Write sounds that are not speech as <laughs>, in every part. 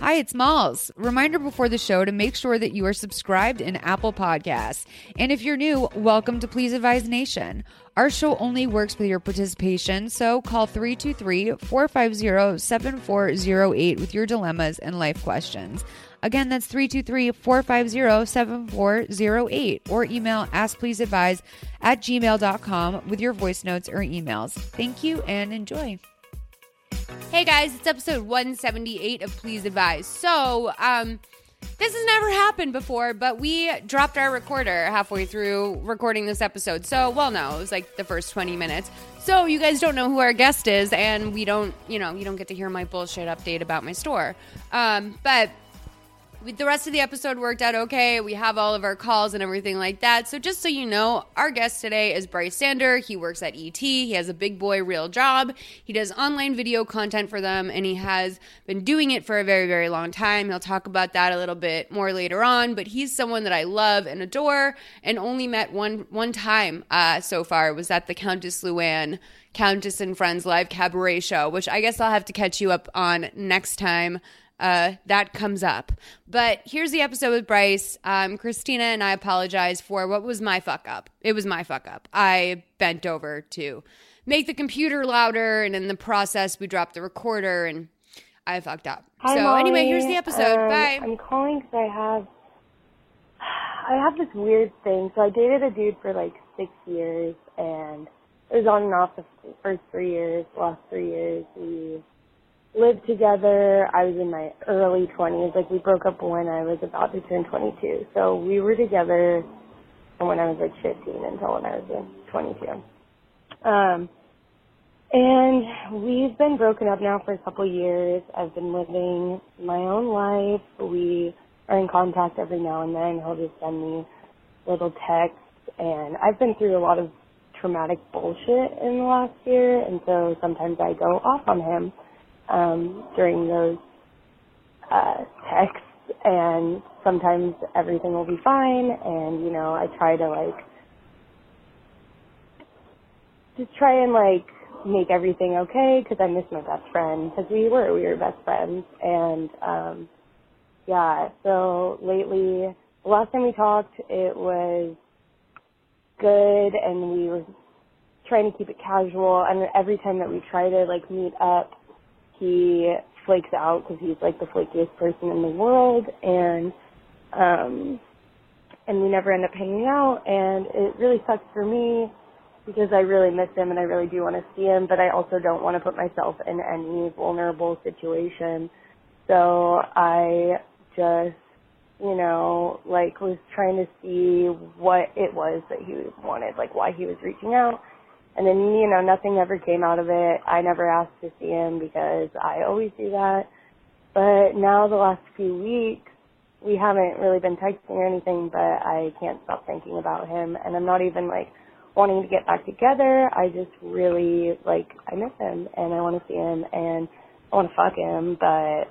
Hi, it's Malls. Reminder before the show to make sure that you are subscribed in Apple Podcasts. And if you're new, welcome to Please Advise Nation. Our show only works with your participation, so call 323 450 7408 with your dilemmas and life questions. Again, that's 323 450 7408 or email askpleaseadvise at gmail.com with your voice notes or emails. Thank you and enjoy. Hey guys, it's episode 178 of Please Advise. So, um, this has never happened before, but we dropped our recorder halfway through recording this episode. So, well, no, it was like the first 20 minutes. So, you guys don't know who our guest is, and we don't, you know, you don't get to hear my bullshit update about my store. Um, but the rest of the episode worked out okay. We have all of our calls and everything like that. So, just so you know, our guest today is Bryce Sander. He works at ET. He has a big boy real job. He does online video content for them, and he has been doing it for a very, very long time. He'll talk about that a little bit more later on. But he's someone that I love and adore, and only met one one time uh, so far. It was at the Countess Luann Countess and Friends live cabaret show, which I guess I'll have to catch you up on next time uh, that comes up. But here's the episode with Bryce. Um, Christina and I apologize for what was my fuck up. It was my fuck up. I bent over to make the computer louder, and in the process, we dropped the recorder, and I fucked up. Hi, so Molly. anyway, here's the episode. Um, Bye. I'm calling because I have <sighs> I have this weird thing. So I dated a dude for like six years, and it was on and off the first three years. Last three years, we lived together. I was in my early 20s. Like we broke up when I was about to turn 22. So we were together from when I was like 15 until when I was like 22. Um, and we've been broken up now for a couple years. I've been living my own life. We are in contact every now and then. He'll just send me little texts. And I've been through a lot of traumatic bullshit in the last year. And so sometimes I go off on him um, during those uh, texts. And sometimes everything will be fine. And, you know, I try to like just try and like make everything okay because I miss my best friend because we were we were best friends and um yeah so lately the last time we talked it was good and we were trying to keep it casual and every time that we try to like meet up he flakes out because he's like the flakiest person in the world and um and we never end up hanging out and it really sucks for me because I really miss him and I really do want to see him, but I also don't want to put myself in any vulnerable situation. So I just, you know, like was trying to see what it was that he wanted, like why he was reaching out. And then, you know, nothing ever came out of it. I never asked to see him because I always do that. But now the last few weeks, we haven't really been texting or anything, but I can't stop thinking about him. And I'm not even like, wanting to get back together. I just really like I miss him and I want to see him and I want to fuck him, but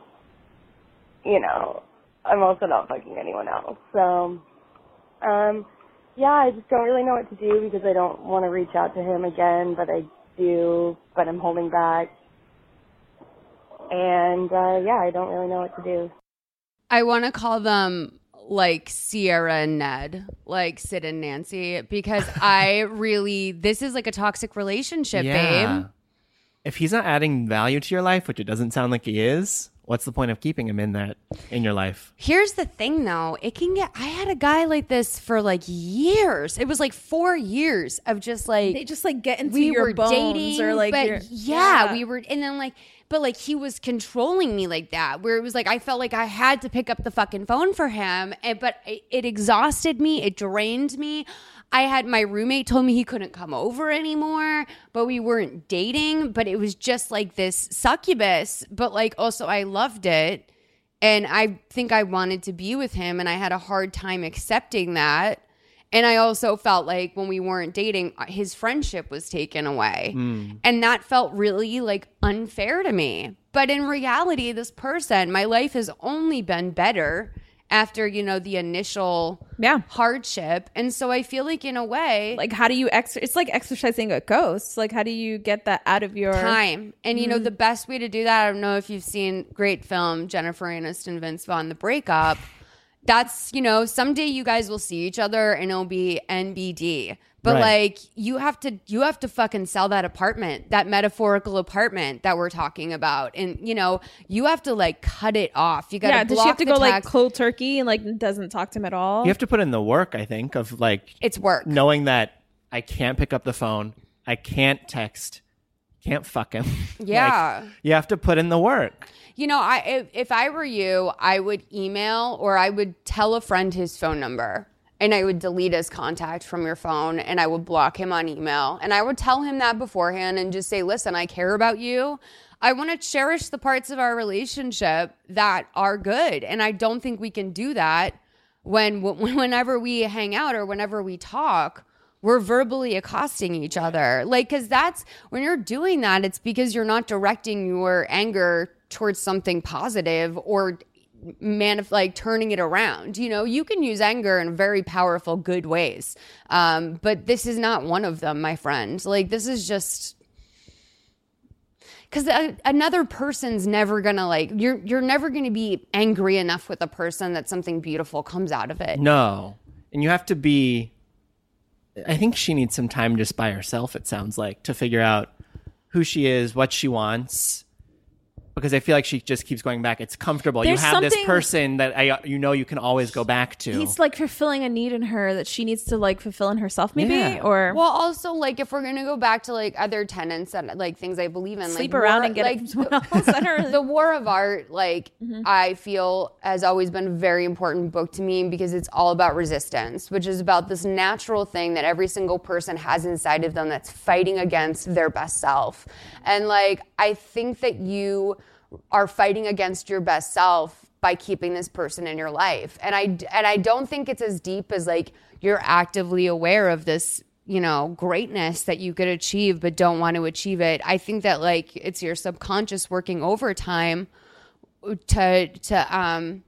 you know I'm also not fucking anyone else. So, um, yeah, I just don't really know what to do because I don't want to reach out to him again, but I do, but I'm holding back. And uh yeah, I don't really know what to do. I want to call them like Sierra and Ned, like Sid and Nancy, because <laughs> I really, this is like a toxic relationship, babe. If he's not adding value to your life, which it doesn't sound like he is, what's the point of keeping him in that in your life? Here's the thing though, it can get, I had a guy like this for like years. It was like four years of just like, They just like get into we your were bones dating or like but your- yeah, we were and then like but like he was controlling me like that where it was like i felt like i had to pick up the fucking phone for him and but it, it exhausted me it drained me i had my roommate told me he couldn't come over anymore but we weren't dating but it was just like this succubus but like also i loved it and i think i wanted to be with him and i had a hard time accepting that and I also felt like when we weren't dating, uh, his friendship was taken away. And that felt really like unfair to me. But in reality, this person, my life has only been better after, you know, the initial Yeah. hardship. And so I feel like in a way, like how do you ex it's like exercising a ghost like how do you get that out of your time. And you know, Mm-hmm. the best way to do that, I don't know if you've seen great film Jennifer Aniston, Vince Vaughn, The Breakup. That's, you know, someday you guys will see each other and it'll be NBD. But Right. like you have to you have to fucking sell that apartment, that metaphorical apartment that we're talking about. And you know, you have to like cut it off. You got yeah to does she have to the go like cold turkey and like doesn't talk to him at all You have to put in the work, I think, of like it's work. knowing that I can't pick up the phone, I can't text, can't fuck him. <laughs> Like, Yeah. you have to put in the work. You know, I if, if I were you, I would email or I would tell a friend his phone number and I would delete his contact from your phone and I would block him on email and I would tell him that beforehand and just say, "Listen, I care about you. I want to cherish the parts of our relationship that are good." And I don't think we can do that when <laughs> whenever we hang out or whenever we talk we're verbally accosting each other. Like, cause that's when you're doing that, it's because you're not directing your anger towards something positive or man of like turning it around. You know, you can use anger in very powerful, good ways. Um, but this is not one of them, my friend. Like, this is just because another person's never gonna like you're you're never gonna be angry enough with a person that something beautiful comes out of it. No. And you have to be I think she needs some time just by herself, it sounds like, to figure out who she is, what she wants. Because I feel like she just keeps going back. It's comfortable. There's you have this person that I you know you can always go back to. he's like fulfilling a need in her that she needs to like fulfill in herself maybe Yeah. or Well, also like if we're gonna go back to like other tenants and like things I believe in, sleep like around war- and get like, <laughs> it from someone else I don't really- the War of Art, like Mm-hmm. I feel has always been a very important book to me because it's all about resistance, which is about this natural thing that every single person has inside of them that's fighting against their best self. And like I think that you are fighting against your best self by keeping this person in your life. And I and I don't think it's as deep as like you're actively aware of this you know greatness that you could achieve but don't want to achieve it i think that like it's your subconscious working overtime to to um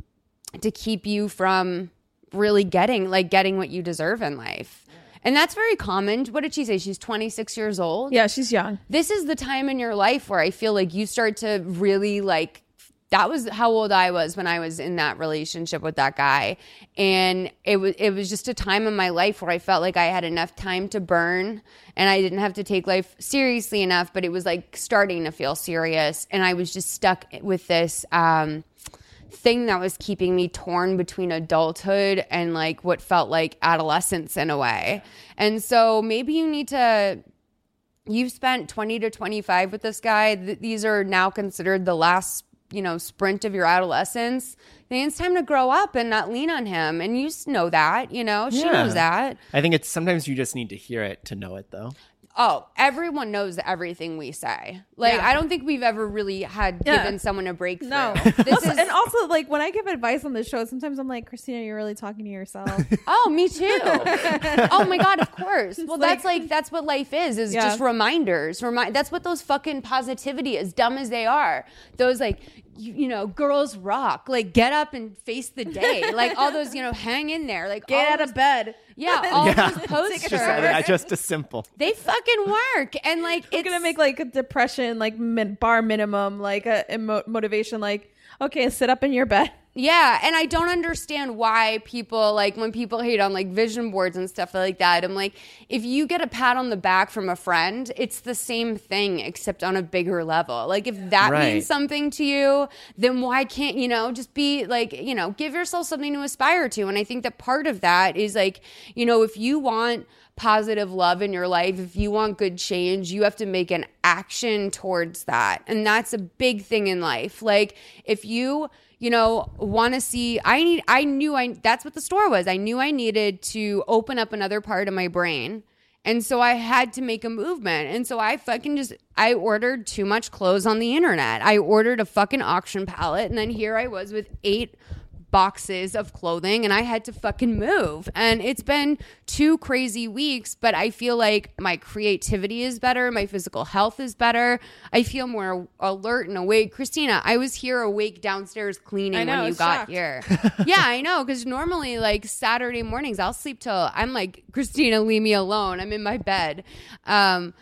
to keep you from really getting like getting what you deserve in life and that's very common. What did she say? She's 26 years old? Yeah she's young. This is the time in your life where I feel like you start to really like that was how old I was when I was in that relationship with that guy. And it was it was just a time in my life where I felt like I had enough time to burn and I didn't have to take life seriously enough, but it was like starting to feel serious. And I was just stuck with this um thing that was keeping me torn between adulthood and like what felt like adolescence in a way. And so maybe you need to you've spent 20 to 25 with this guy Th- these are now considered the last you know sprint of your adolescence then it's time to grow up and not lean on him and you know that you know she Yeah. knows that I think it's sometimes you just need to hear it to know it though. Oh everyone knows everything we say like Yeah. i don't think we've ever really had Yeah. given someone a breakthrough no this <laughs> Also- is and also like when i give advice on the show sometimes i'm like christina you're really talking to yourself <laughs> Oh, me too. <laughs> oh my god, of course. Well, that's like that's what life is. Is Yeah. just reminders. Remind. That's what those fucking positivity, as dumb as they are, those like you, you know, girls rock. Like get up and face the day. like all those, you know, hang in there. Like Get out those- of bed. Yeah, <laughs> all Yeah. those posters. Just, uh, just as simple. they fucking work. And like We're it's gonna make like a depression, like min- bar minimum, like a, a mo- motivation, like okay, sit up in your bed. <laughs> Yeah, and I don't understand why people like when people hate on like vision boards and stuff like that. I'm like, if you get a pat on the back from a friend, it's the same thing except on a bigger level. Like if that Right. means something to you, then why can't, you know, just be like, you know, give yourself something to aspire to. And I think that part of that is like, you know, if you want positive love in your life, if you want good change, you have to make an action towards that. And that's a big thing in life. Like if you, you know, want to see I need I knew I that's what the store was. I knew I needed to open up another part of my brain. And so I had to make a movement. And so I fucking just I ordered too much clothes on the internet. I ordered a fucking auction palette and then here I was with eight boxes of clothing and I had to fucking move. And it's been two crazy weeks, but I feel like my creativity is better, my physical health is better. I feel more alert and awake. Christina, I was here awake downstairs cleaning know, when you got shocked. here. <laughs> yeah, I know cuz normally like Saturday mornings I'll sleep till I'm like Christina, leave me alone. I'm in my bed. Um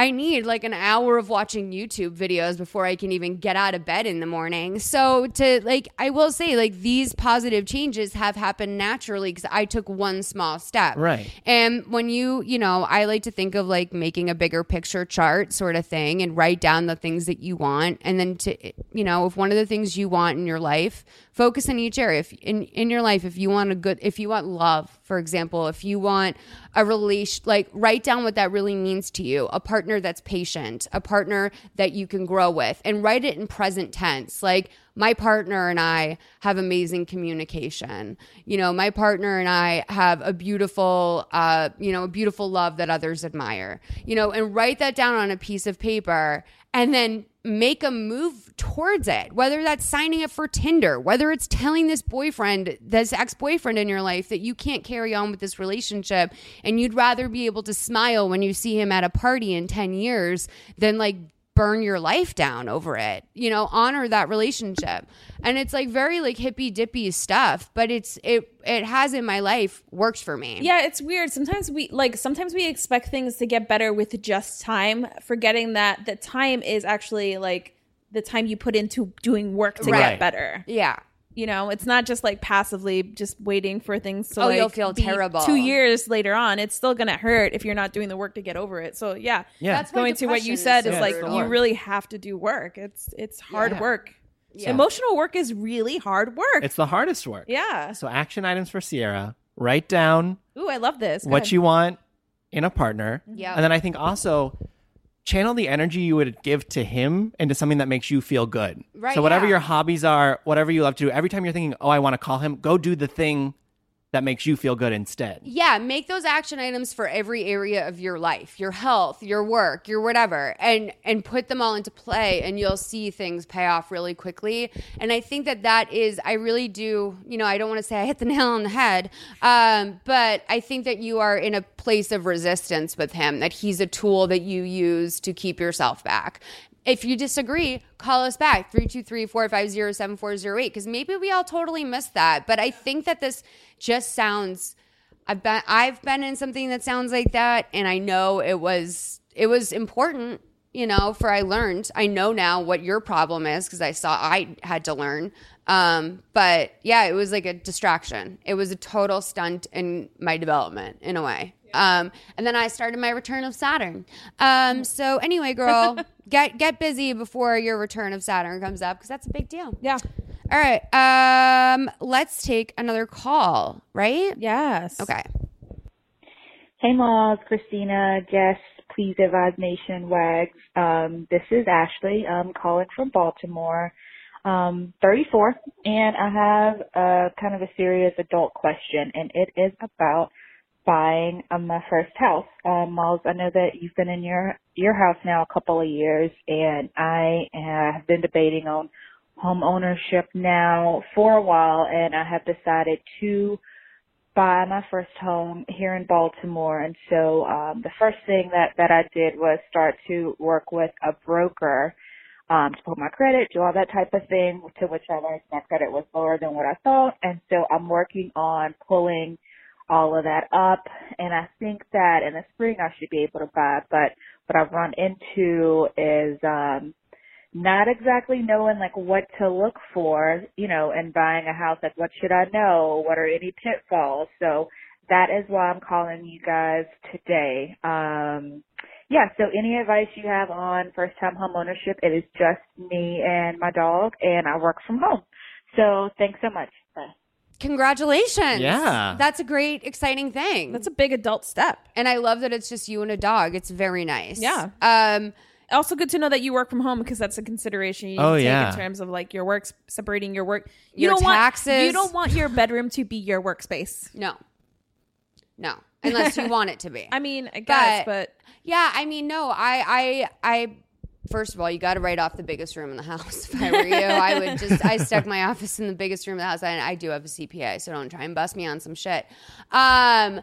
I need like an hour of watching YouTube videos before I can even get out of bed in the morning. So to like I will say like these positive changes have happened naturally cuz I took one small step. Right. And when you, you know, I like to think of like making a bigger picture chart sort of thing and write down the things that you want and then to you know, if one of the things you want in your life, focus in each area. If in in your life if you want a good if you want love, for example, if you want a relation like write down what that really means to you, a partner that's patient, a partner that you can grow with and write it in present tense. Like my partner and I have amazing communication. You know, my partner and I have a beautiful, uh, you know, a beautiful love that others admire. You know, and write that down on a piece of paper and then make a move towards it. Whether that's signing up for Tinder, whether it's telling this boyfriend, this ex-boyfriend in your life that you can't carry on with this relationship and you'd rather be able to smile when you see him at a party in 10 years than like burn your life down over it. You know, honor that relationship. And it's like very like hippy dippy stuff, but it's it it has in my life worked for me. Yeah, it's weird. Sometimes we like sometimes we expect things to get better with just time, forgetting that the time is actually like the time you put into doing work to Right. get better. Yeah. You know, it's not just like passively just waiting for things to Oh, like you'll feel be terrible. Two years later on, it's still gonna hurt if you're not doing the work to get over it. So yeah, Yeah. That's going to what depression you is said so is like it's you really have to do work. It's it's hard Yeah. work. Yeah. Emotional work is really hard work. It's the hardest work. yeah. So action items for Sierra. Write down Ooh, I love this. Go what ahead. you want in a partner. Yeah. And then I think also channel the energy you would give to him into something that makes you feel good. Right, So whatever yeah. your hobbies are, whatever you love to do, every time you're thinking, "Oh, I want to call him," go do the thing that makes you feel good instead. Yeah, make those action items for every area of your life, your health, your work, your whatever, and and put them all into play and you'll see things pay off really quickly. And I think that that is I really do, you know, I don't want to say I hit the nail on the head, um, but I think that you are in a place of resistance with him that he's a tool that you use to keep yourself back. If you disagree, call us back 323-450-7408 because maybe we all totally missed that. But I think that this just sounds I've been I've been in something that sounds like that and I know it was it was important, you know, for I learned. I know now what your problem is because I saw I had to learn. Um, but yeah, it was like a distraction. It was a total stunt in my development in a way. Um, and then I started my return of Saturn. Um, so anyway, girl, <laughs> get get busy before your return of Saturn comes up because that's a big deal. Yeah. All right. Um, let's take another call, right? Yes. Okay. Hey, Moz, Christina, Jess, Please Advise Nation, Wags. Um, this is Ashley. I'm calling from Baltimore. Um, 34, and I have a kind of a serious adult question, and it is about buying um, my first house. Um, Moz, I know that you've been in your your house now a couple of years, and I have been debating on home ownership now for a while, and I have decided to buy my first home here in Baltimore. And so um, the first thing that, that I did was start to work with a broker um, to pull my credit, do all that type of thing, to which I learned my credit was lower than what I thought. And so I'm working on pulling all of that up. And I think that in the spring I should be able to buy, but what I've run into is, um, not exactly knowing like what to look for, you know, in buying a house. Like what should I know? What are any pitfalls? So that is why I'm calling you guys today. Um, yeah, so any advice you have on first time home ownership, it is just me and my dog and I work from home. So thanks so much. Bye. Congratulations. Yeah. That's a great, exciting thing. That's a big adult step. and I love that it's just you and a dog. It's very nice. Yeah. Um, Also, good to know that you work from home because that's a consideration you Oh, take yeah. in terms of like your work, separating your work. You Your don't taxes. Want, you don't want your bedroom to be your workspace. no. No. Unless you <laughs> want it to be. I mean, I guess, but, Yeah, I mean, no, I, I, I. First of all, you got to write off the biggest room in the house. <laughs> If I were you, I would just. I stuck my <laughs> office in the biggest room of the house, and I do have a CPA, so don't try and bust me on some shit. Um,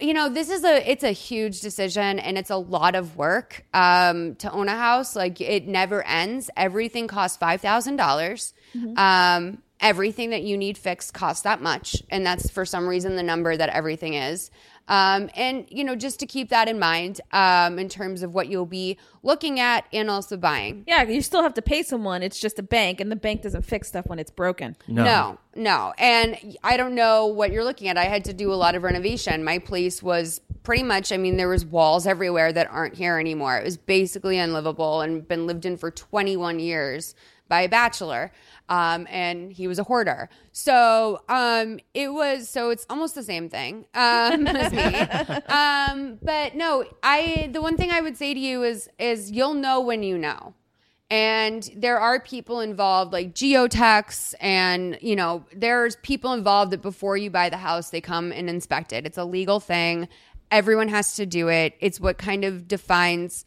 you know, this is a. It's a huge decision, and it's a lot of work. Um, to own a house, like it never ends. Everything costs five thousand dollars. Um, everything that you need fixed costs that much, and that's for some reason the number that everything is. Um, and you know, just to keep that in mind, um, in terms of what you'll be looking at and also buying. yeah, you still have to pay someone. It's just a bank, and the bank doesn't fix stuff when it's broken. No. No, no. And I don't know what you're looking at. I had to do a lot of renovation. My place was pretty much, I mean, there was walls everywhere that aren't here anymore. It was basically unlivable and been lived in for 21 years by a bachelor. Um, and he was a hoarder. So um, it was, so it's almost the same thing um, <laughs> as me. Um, but no, I, the one thing I would say to you is, is you'll know when you know and there are people involved like geotex and you know there's people involved that before you buy the house they come and inspect it it's a legal thing everyone has to do it it's what kind of defines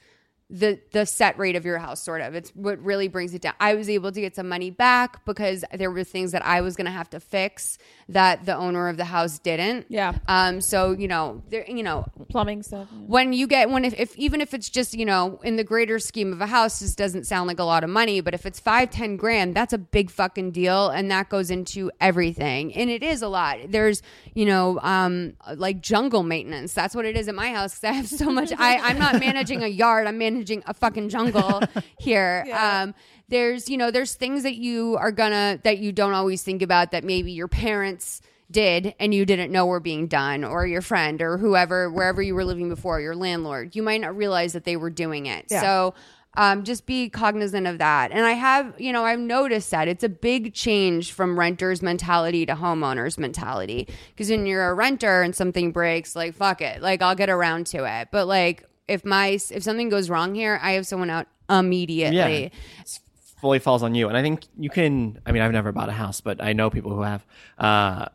the the set rate of your house sort of. It's what really brings it down. I was able to get some money back because there were things that i was going to have to fix that the owner of the house didn't Yeah. um so you know there you know Plumbing stuff. yeah. when you get when if, if even if it's just you know in the greater scheme of a house this doesn't sound like a lot of money but if it's five ten grand that's a big fucking deal and that goes into everything and it is a lot there's you know um like jungle maintenance that's what it is at my house 'cause i have so much i i'm not managing a yard i'm managing a fucking jungle <laughs> here um there's you know there's things that you are gonna that you don't always think about that maybe your parents did and you didn't know were being done or your friend or whoever wherever you were living before your landlord. You might not realize that they were doing it. So um, just be cognizant of that. And i have you know i've noticed that it's a big change from renters mentality to homeowners mentality. Because when you're a renter and something breaks like fuck it. Like i'll get around to it. But like if my if something goes wrong here i have someone out immediately. Yeah. Fully falls on you. And I think you can. I mean, I've never bought a house, but I know people who have. Uh,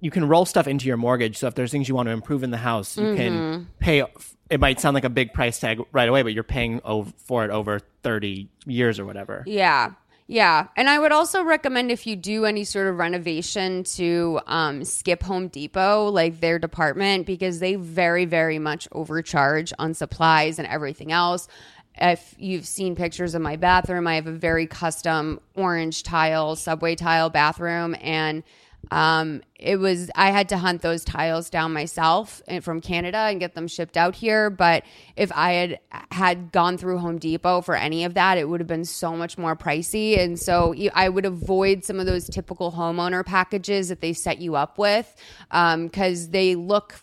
you can roll stuff into your mortgage. So if there's things you want to improve in the house, you can pay. It might sound like a big price tag right away, but you're paying over, for it over 30 years or whatever. Yeah. Yeah. And I would also recommend if you do any sort of renovation to um, skip Home Depot, like their department, because they very, very much overcharge on supplies and everything else. If you've seen pictures of my bathroom, I have a very custom orange tile, subway tile bathroom. And um, it was I had to hunt those tiles down myself and from Canada and get them shipped out here. But if I had had gone through Home Depot for any of that, it would have been so much more pricey. And so I would avoid some of those typical homeowner packages that they set you up with because they look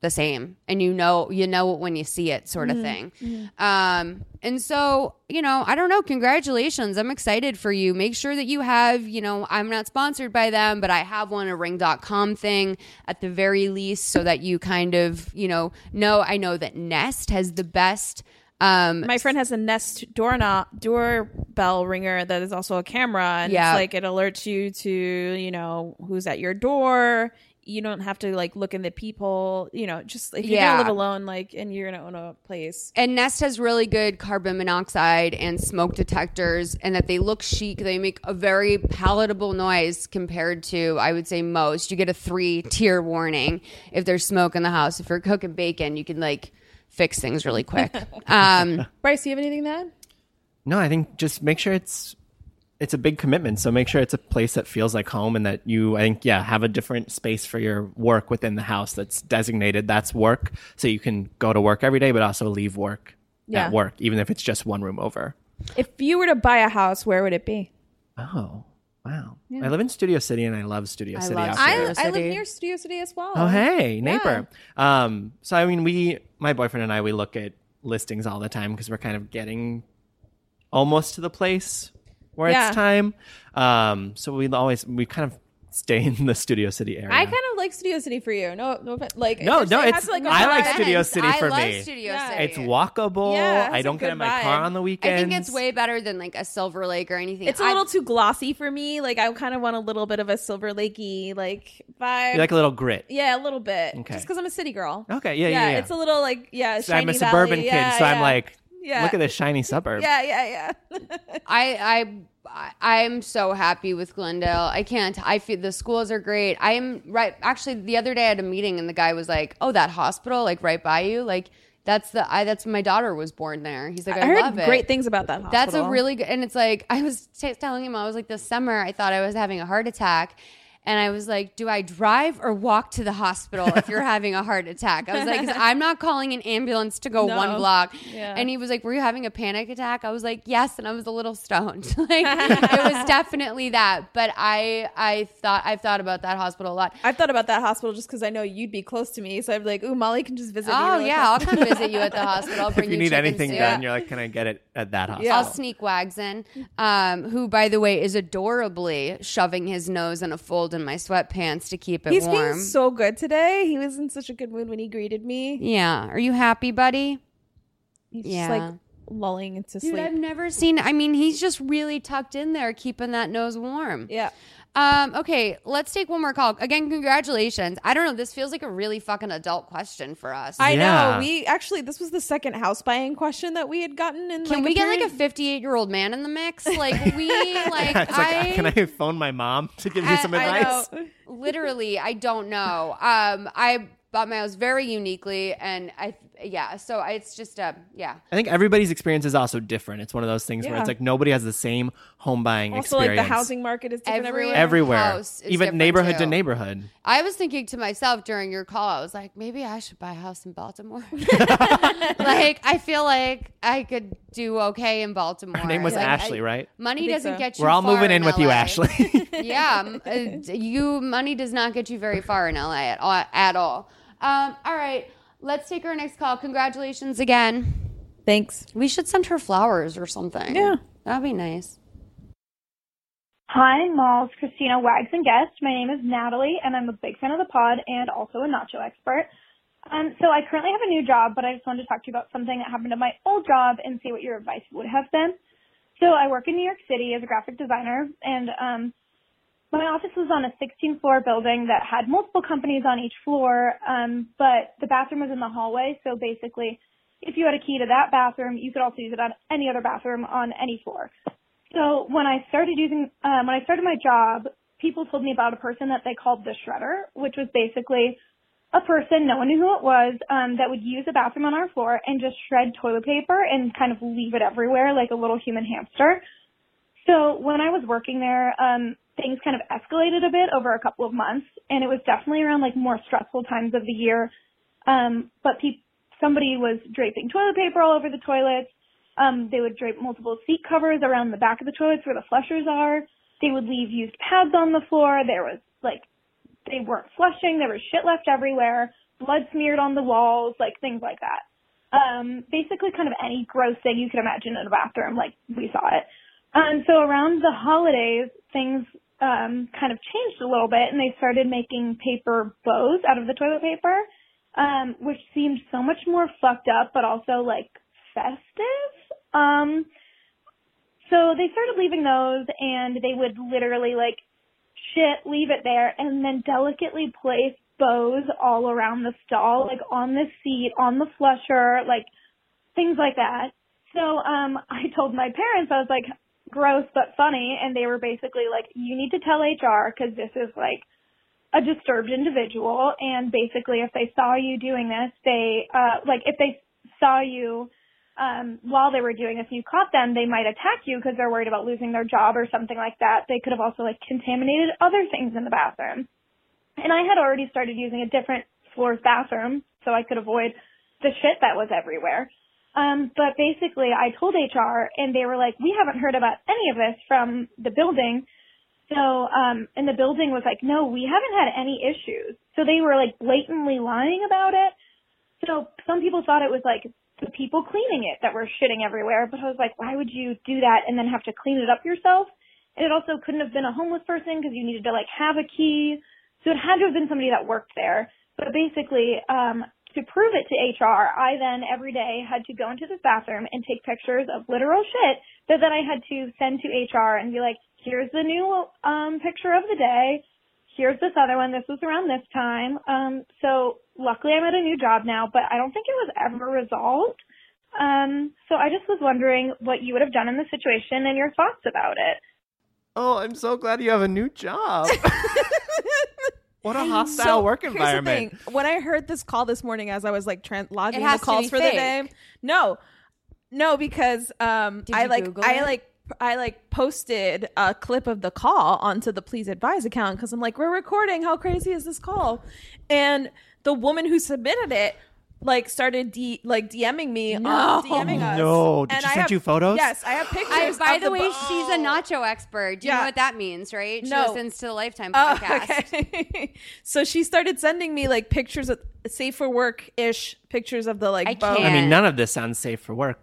the same. And you know you know it when you see it sort of thing. Um and so you know i don't know. Congratulations. I'm excited for you. Make sure that you have you know i'm not sponsored by them but i have one a ring.com thing at the very least so that you kind of you know know i know that nest has the best um My friend has a Nest doorknob doorbell ringer that is also a camera, and Yeah. it's like it alerts you to you know who's at your door. You don't have to like look in the peephole. You know, just if you're Yeah. gonna live alone, like, and you're gonna own a place. and Nest has really good carbon monoxide and smoke detectors, and that they look chic. They make a very palatable noise compared to, I would say, most. You get a three tier warning if there's smoke in the house. If you're cooking bacon, you can like fix things really quick. <laughs> Um, <laughs> Bryce, do you have anything to add? No, I think just make sure it's it's a big commitment. So make sure it's a place that feels like home and that you I think yeah, have a different space for your work within the house that's designated that's work so you can go to work every day but also leave work Yeah. at work even if it's just one room over. If you were to buy a house, where would it be? Oh, wow. I live in Studio City and I love Studio I City. love out I, here. Studio I live City. near Studio City as well. Oh, hey, Yeah. neighbor. Um, so I mean, we, my boyfriend and I, we look at listings all the time because we're kind of getting almost to the place where Yeah. it's time. Um, so we always we kind of stay in the Studio City area. I kind of like Studio City for you. No, no, like No, no, it's- to, like, I buy- like Studio City I for love me. Studio Yeah. City. it's walkable. Yeah, it has don't get good in my car on the weekend. I think it's way better than like a Silver Lake or anything. It's a little too glossy for me. Like I kind of want a little bit of a Silver Lakey like vibe. You like a little grit. yeah, a little bit. Okay. Just because I'm a city girl. Okay, yeah, yeah, yeah. It's a little like yeah. So I'm a suburban Valley. kid, Yeah, so I'm like, Yeah. look at this shiny suburb. Yeah, yeah, yeah. <laughs> I I I'm so happy with Glendale. I can't. I feel the schools are great. I'm right. Actually, the other day I had a meeting and the guy was like, "Oh, that hospital, like right by you, like that's the I that's my daughter was born there." He's like, "I, I heard love it." great things about that hospital. That's a really good, and it's like I was t- telling him I was like this summer I thought I was having a heart attack, and I was like, do I drive or walk to the hospital if you're <laughs> having a heart attack? I was like, I'm not calling an ambulance to go No. one block. Yeah. And he was like, were you having a panic attack? I was like, yes, and I was a little stoned. <laughs> like it was <laughs> definitely that, but I I thought I've thought about that hospital a lot. I've thought about that hospital just because I know you'd be close to me. So I'm like, ooh, Molly can just visit me. Oh really yeah, I'll come visit you at the hospital. I'll If bring you need anything soup. done, you're like, can I get it at that hospital? I'll sneak Wags in, um, who, by the way, is adorably shoving his nose in a fold my sweatpants to keep it He's warm. being so good today. He was in such a good mood when he greeted me. yeah. Are you happy, buddy? He's Yeah. just like lulling into Dude, sleep. I've never seen. I mean, he's just really tucked in there, keeping that nose warm. yeah. Um. Okay, let's take one more call. Again, congratulations. I don't know. This feels like a really fucking adult question for us. I Yeah. know. We actually, this was the second house buying question that we had gotten. In the Can like, we get like a period. 58 year old man in the mix? <laughs> Like we like. it's like, I, can I phone my mom to give me I- some I advice? know. Literally, I don't know. Um, I bought my house very uniquely, and I yeah. So it's just uh yeah. I think everybody's experience is also different. It's one of those things where Yeah. it's like nobody has the same home buying Also, experience. like the housing market is different Every- everywhere. everywhere, house is even different, neighborhood too. to neighborhood. I was thinking to myself during your call, I was like, maybe I should buy a house in Baltimore. <laughs> <laughs> like, I feel like I could do okay in Baltimore. Her name was Like, Ashley, I- right? Money think doesn't so. get you. We're all far moving in with you, LA. Ashley. <laughs> yeah, m- uh, you money does not get you very far in LA at all. At all. Um, all right, let's take our next call. Congratulations again. Thanks. We should send her flowers or something. Yeah. that'd be nice. Hi, Malls, Christina, Wags, and guest. My name is Natalie, and I'm a big fan of the pod and also a nacho expert. Um, so I currently have a new job, but I just wanted to talk to you about something that happened at my old job and see what your advice would have been. So I work in New York City as a graphic designer, and um, my office was on a 16 floor building that had multiple companies on each floor, um, but the bathroom was in the hallway. So basically, if you had a key to that bathroom, you could also use it on any other bathroom on any floor. So when I started using, um, when I started my job, people told me about a person that they called the shredder, which was basically a person, no one knew who it was, um, that would use a bathroom on our floor and just shred toilet paper and kind of leave it everywhere like a little human hamster. So when I was working there, um, things kind of escalated a bit over a couple of months, and it was definitely around like more stressful times of the year. Um, but pe- somebody was draping toilet paper all over the toilets. Um, they would drape multiple seat covers around the back of the toilets where the flushers are. They would leave used pads on the floor. There was like they weren't flushing. There was shit left everywhere, blood smeared on the walls, like things like that. Um, basically, kind of any gross thing you could imagine in a bathroom, like we saw it. Um, so around the holidays, things um, kind of changed a little bit, and they started making paper bows out of the toilet paper, um, which seemed so much more fucked up, but also like festive. Um, so they started leaving those, and they would literally like shit, leave it there, and then delicately place bows all around the stall, like on the seat, on the flusher, like things like that. So um I told my parents, I was like, gross but funny, and they were basically like, you need to tell HR because this is like a disturbed individual, and basically if they saw you doing this, they uh like if they saw you um, while they were doing this and you caught them, they might attack you because they're worried about losing their job or something like that. They could have also like contaminated other things in the bathroom. And I had already started using a different floor's bathroom so I could avoid the shit that was everywhere. Um, but basically I told HR and they were like, we haven't heard about any of this from the building. So, um, and the building was like, no, we haven't had any issues. So they were like blatantly lying about it. So some people thought it was like the people cleaning it that were shitting everywhere, but I was like, why would you do that and then have to clean it up yourself? And it also couldn't have been a homeless person because you needed to like have a key. So it had to have been somebody that worked there. But basically, um, to prove it to HR, I then every day had to go into this bathroom and take pictures of literal shit that then I had to send to HR and be like, here's the new um, picture of the day. Here's this other one. This was around this time. Um, so luckily I'm at a new job now, but I don't think it was ever resolved. Um, so I just was wondering what you would have done in the situation and your thoughts about it. Oh, I'm so glad you have a new job. <laughs> what a hostile So, work here's the environment. thing. When I heard this call this morning, as I was like tran logging the calls be for the day, no, no, because um, Did I like Google I it? like I like posted a clip of the call onto the Please Advise account because I'm like, we're recording. How crazy is this call? And the woman who submitted it like started D- like DMing me uh, No. on DMing us. No. Did And she I send have- you photos? Yes, I have pictures. I, by of the, way, bo- she's a nacho expert. Do you Yeah. know what that means, right? She No. listens to the Lifetime Oh, podcast. okay. <laughs> so she started sending me like pictures of safe for work ish pictures of the like I bow. can't. I mean, none of this sounds safe for work.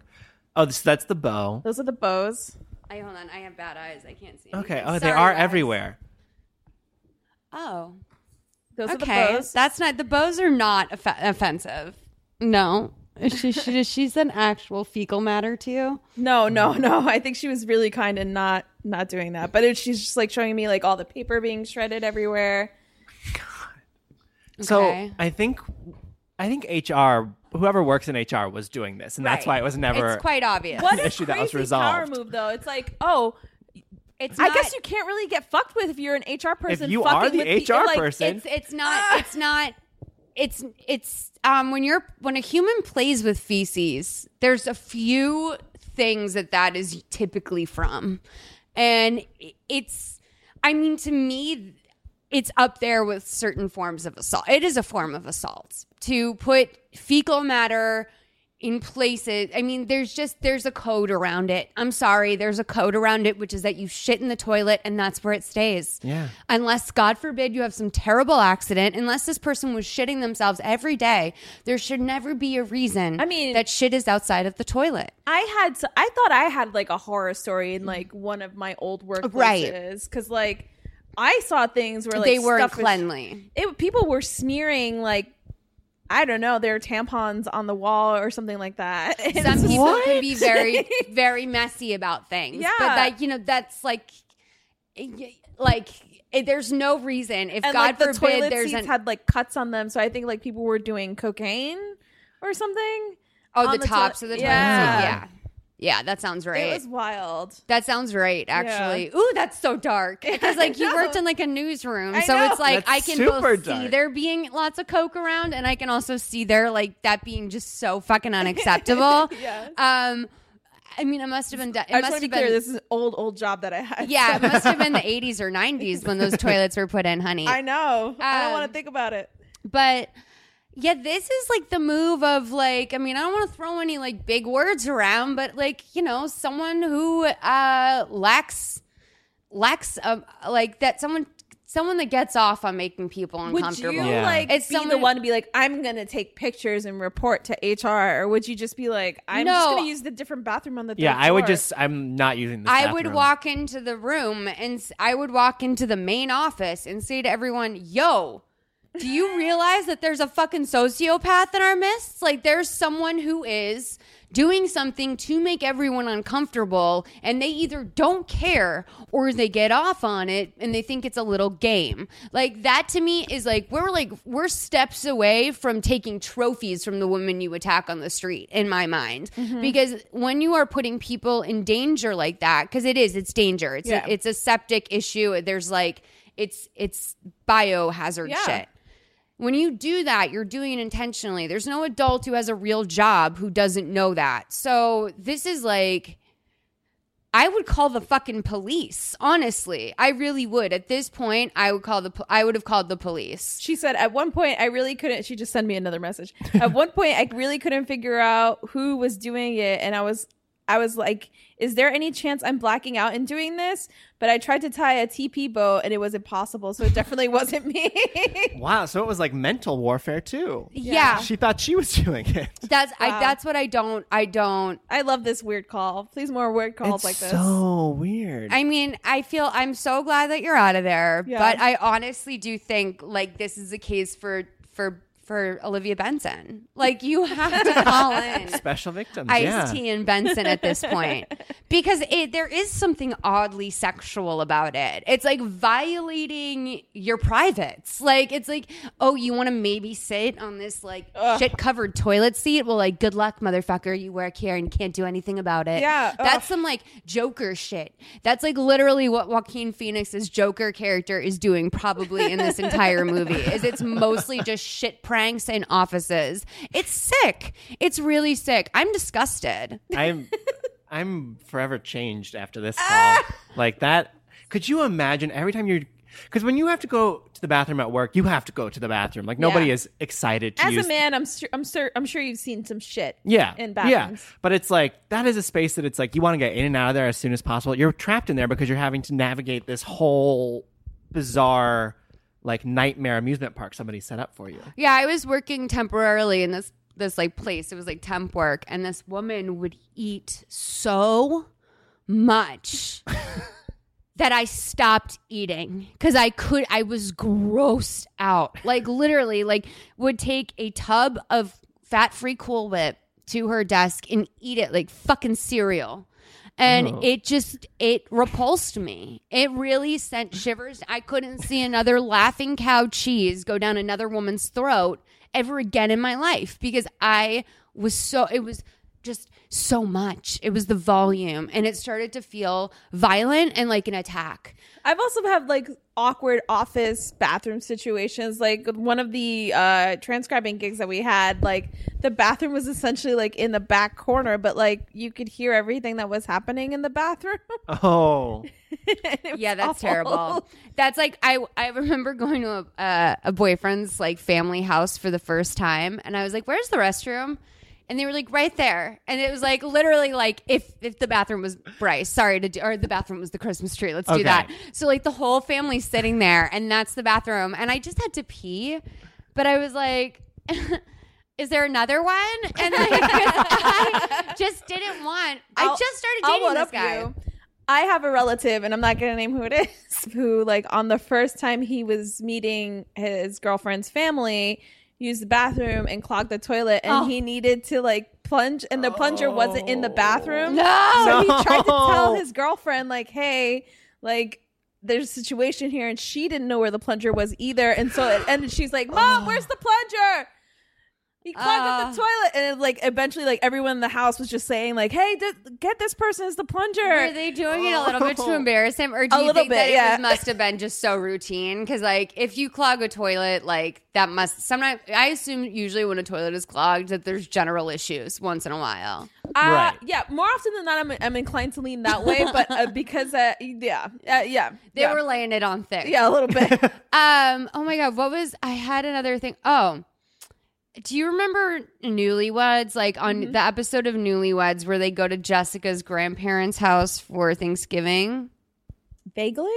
Oh, so that's the bow. Those are the bows. I hold on. I have bad eyes. I can't see. Okay. anything. Oh, they Sorry, are guys. everywhere. Oh, Those are the okay. bows. That's not. The bows are not off- offensive. No. Is she, she, she's an actual fecal matter to you. No, no, no. I think she was really kind of not not doing that. But it, she's just like showing me like all the paper being shredded everywhere. God. So Okay. I think, I think HR, whoever works in HR, was doing this, and that's why it was never. It's quite obvious. What an a issue that was crazy power move though. It's like, oh, It's. I not- guess you can't really get fucked with if you're an HR person. If you are the with HR like, person, It's it's not it's not ah. It's it's um when you're when a human plays with feces, there's a few things that that is typically from, and it's I mean to me it's up there with certain forms of assault. It is a form of assault to put fecal matter in places. I mean, there's just there's a code around it. I'm sorry, there's a code around it, which is that you shit in the toilet and that's where it stays. Yeah. Unless God forbid you have some terrible accident, unless this person was shitting themselves every day, there should never be a reason. I mean- that shit is outside of the toilet. I had to, I thought I had like a horror story in like one of my old workplaces Right. because like I saw things where like they weren't was- cleanly. it people were smearing like I don't know there are tampons on the wall or something like that. <laughs> And Some people can be <laughs> very, very messy about things. Yeah. but like you know, that's like, like there's no reason if and God like the forbid toilet there's seats an had like cuts on them, so I think like people were doing cocaine or something. oh the, the tops toi- of the toilet Yeah. Yeah, yeah, that sounds right. It was wild. That sounds right, actually. Ooh, that's so dark. Because like <laughs> you worked in like a newsroom, I so know. it's like I can super both see there being lots of coke around, and I can also see there like that being just so fucking unacceptable. <laughs> Yes. Um, I mean, it must have been. It I must want to have be clear. This is an old, old job that I had. yeah, it must have been the <laughs> 80s or 90s when those toilets were put in, honey. I know. I don't want Um, to think about it. But yeah, this is like the move of like, I mean, I don't want to throw any like big words around, but like, you know, someone who uh lacks lacks um like that someone someone that gets off on making people uncomfortable. Would uncomfortable. you Yeah. like It's be the one to be like, I'm gonna take pictures and report to HR, or would you just be like, I'm just gonna use the different bathroom on the third yeah, I would just. I'm not using this. I would walk into the room and I would walk into the main office and say to everyone, "Yo, do you realize that there's a fucking sociopath in our midst? Like there's someone who is doing something to make everyone uncomfortable and they either don't care or they get off on it and they think it's a little game. Like that to me is like we're like we're steps away from taking trophies from the women you attack on the street in my mind. Mm-hmm. Because when you are putting people in danger like that cuz it is it's danger. It's Yeah. a, it's a septic issue. There's like it's it's biohazard Yeah. shit When you do that, you're doing it intentionally. There's no adult who has a real job who doesn't know that. So this is like, I would call the fucking police. Honestly, I really would. At this point, I would call the. I would have called the police. She said at one point I really couldn't. She just sent me another message. At one point I really couldn't figure out who was doing it, and I was, I was like, "Is there any chance I'm blacking out and doing this?" But I tried to tie a TP bow, and it was impossible. So it definitely <laughs> wasn't me. <laughs> Wow, so it was like mental warfare too. Yeah, She thought she was <laughs> doing it. that's I. That's what I don't. I don't. I love this weird call. Please more weird calls it's like this. so weird. I mean, I feel I'm so glad that you're out of there. Yeah. But I honestly do think like this is a case for for for Olivia Benson. Like you have to call in <laughs> Special victims. Ice yeah. T and Benson at this point <laughs> because it, there is something oddly sexual about it. It's like violating your privates. Like it's like, oh, you want to maybe sit on this like shit covered toilet seat? Well, like good luck, motherfucker. You work here and can't do anything about it. Yeah, ugh. that's some like Joker shit. That's like literally what Joaquin Phoenix's Joker character is doing probably in this entire movie. Is it's mostly just shit pranks in offices. It's sick. It's really sick. I'm disgusted. <laughs> I'm I'm forever changed after this call. <laughs> like that. Could you imagine every time you're because when you have to go to the bathroom at work, you have to go to the bathroom. Like nobody Yeah. is excited to As use a man, I'm sure, I'm sure I'm sure you've seen some shit. Yeah. in bathrooms. Yeah. bathrooms. But it's like that is a space that it's like you want to get in and out of there as soon as possible. You're trapped in there because you're having to navigate this whole bizarre like nightmare amusement park somebody set up for you. Yeah, I was working temporarily in this this like place. It was like temp work, and this woman would eat so much <laughs> that I stopped eating because I could. I was grossed out. Like literally, like would take a tub of fat free Cool Whip to her desk and eat it like fucking cereal. And uh-huh. it just it repulsed me. It really sent shivers. I couldn't see another laughing cow cheese go down another woman's throat ever again in my life because I was so it was just so much. It was the volume and it started to feel violent and like an attack. I've also had like awkward office bathroom situations. Like one of the uh transcribing gigs that we had, like the bathroom was essentially like in the back corner, but like you could hear everything that was happening in the bathroom. <laughs> <laughs> Oh. yeah, that's awful. terrible. That's like I I remember going to a uh, a boyfriend's like family house for the first time, and I was like, "Where's the restroom?" And they were like, "Right there." And it was like literally like if if the bathroom was Brice, sorry to do, or the bathroom was the Christmas tree. Let's Okay. do that. So like the whole family's sitting there, and that's the bathroom, and I just had to pee, but I was like. <laughs> Is there another one? And like, 'cause I just didn't want. I I'll- just started I'll dating this guy. you. I have a relative, and I'm not going to name who it is, <laughs> who, like, on the first time he was meeting his girlfriend's family, used the bathroom and clogged the toilet, and Oh. he needed to, like, plunge, and the plunger wasn't in the bathroom. No! So he tried to tell his girlfriend, like, hey, like, there's a situation here, and she didn't know where the plunger was either. And so it ended, she's like, Mom, where's the plunger? He clogged up the Ah. toilet, and it, like eventually, like everyone in the house was just saying, like, "Hey, th- get this person as the plunger." Were they doing it a little bit to embarrass him, or do A you little think that bit, it was, must have been just so routine? Because like, if you clog a toilet, like that must sometimes. I assume usually when a toilet is clogged, that there's general issues once in a while. Uh, Right. Yeah, more often than not, I'm, I'm inclined to lean that way, but uh, <laughs> because, uh, yeah, uh, yeah, They yeah. were laying it on thick. yeah, a little bit. <laughs> Um. Oh my god. What was? I had another thing. Oh. Do you remember Newlyweds? Like on Mm-hmm. the episode of Newlyweds where they go to Jessica's grandparents' house for Thanksgiving? Vaguely.